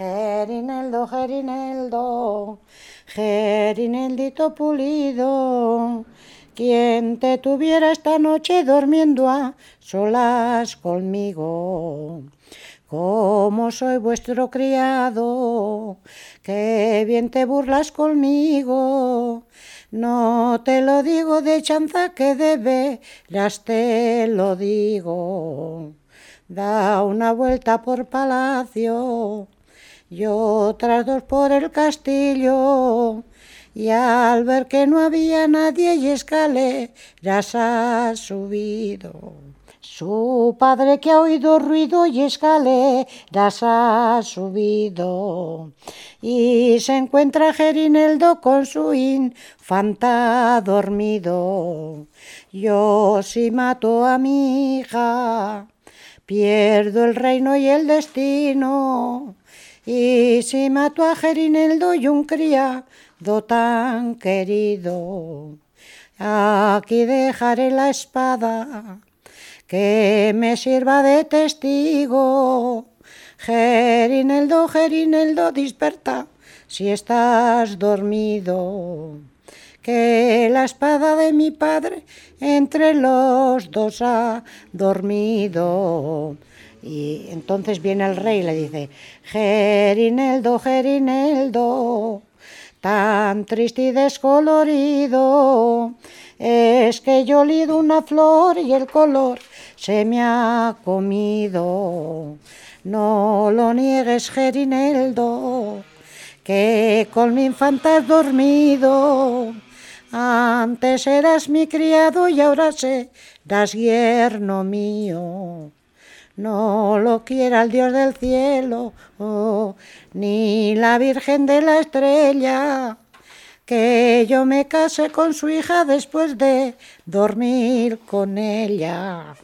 Gerineldo, Gerineldo, Gerineldito pulido, quien te tuviera esta noche durmiendo a solas conmigo. Como soy vuestro criado, que bien te burlas conmigo. No te lo digo de chanza que debe, las te lo digo. Da una vuelta por palacio y otras dos por el castillo. Y al ver que no había nadie y escaleras ha subido. Su padre que ha oído ruido y escaleras ha subido. Y se encuentra Gerineldo con su infanta dormido. Yo si mato a mi hija, pierdo el reino y el destino. Y si mato a Gerineldo y un criado tan querido, aquí dejaré la espada que me sirva de testigo. Gerineldo, Gerineldo, desperta si estás dormido. Que la espada de mi padre entre los dos ha dormido. Y entonces viene el rey y le dice, Gerineldo, Gerineldo, tan triste y descolorido, es que yo lido una flor y el color se me ha comido. No lo niegues, Gerineldo, que con mi infanta has dormido. Antes eras mi criado y ahora serás yerno mío. No lo quiera el Dios del cielo, oh, ni la Virgen de la Estrella, que yo me case con su hija después de dormir con ella.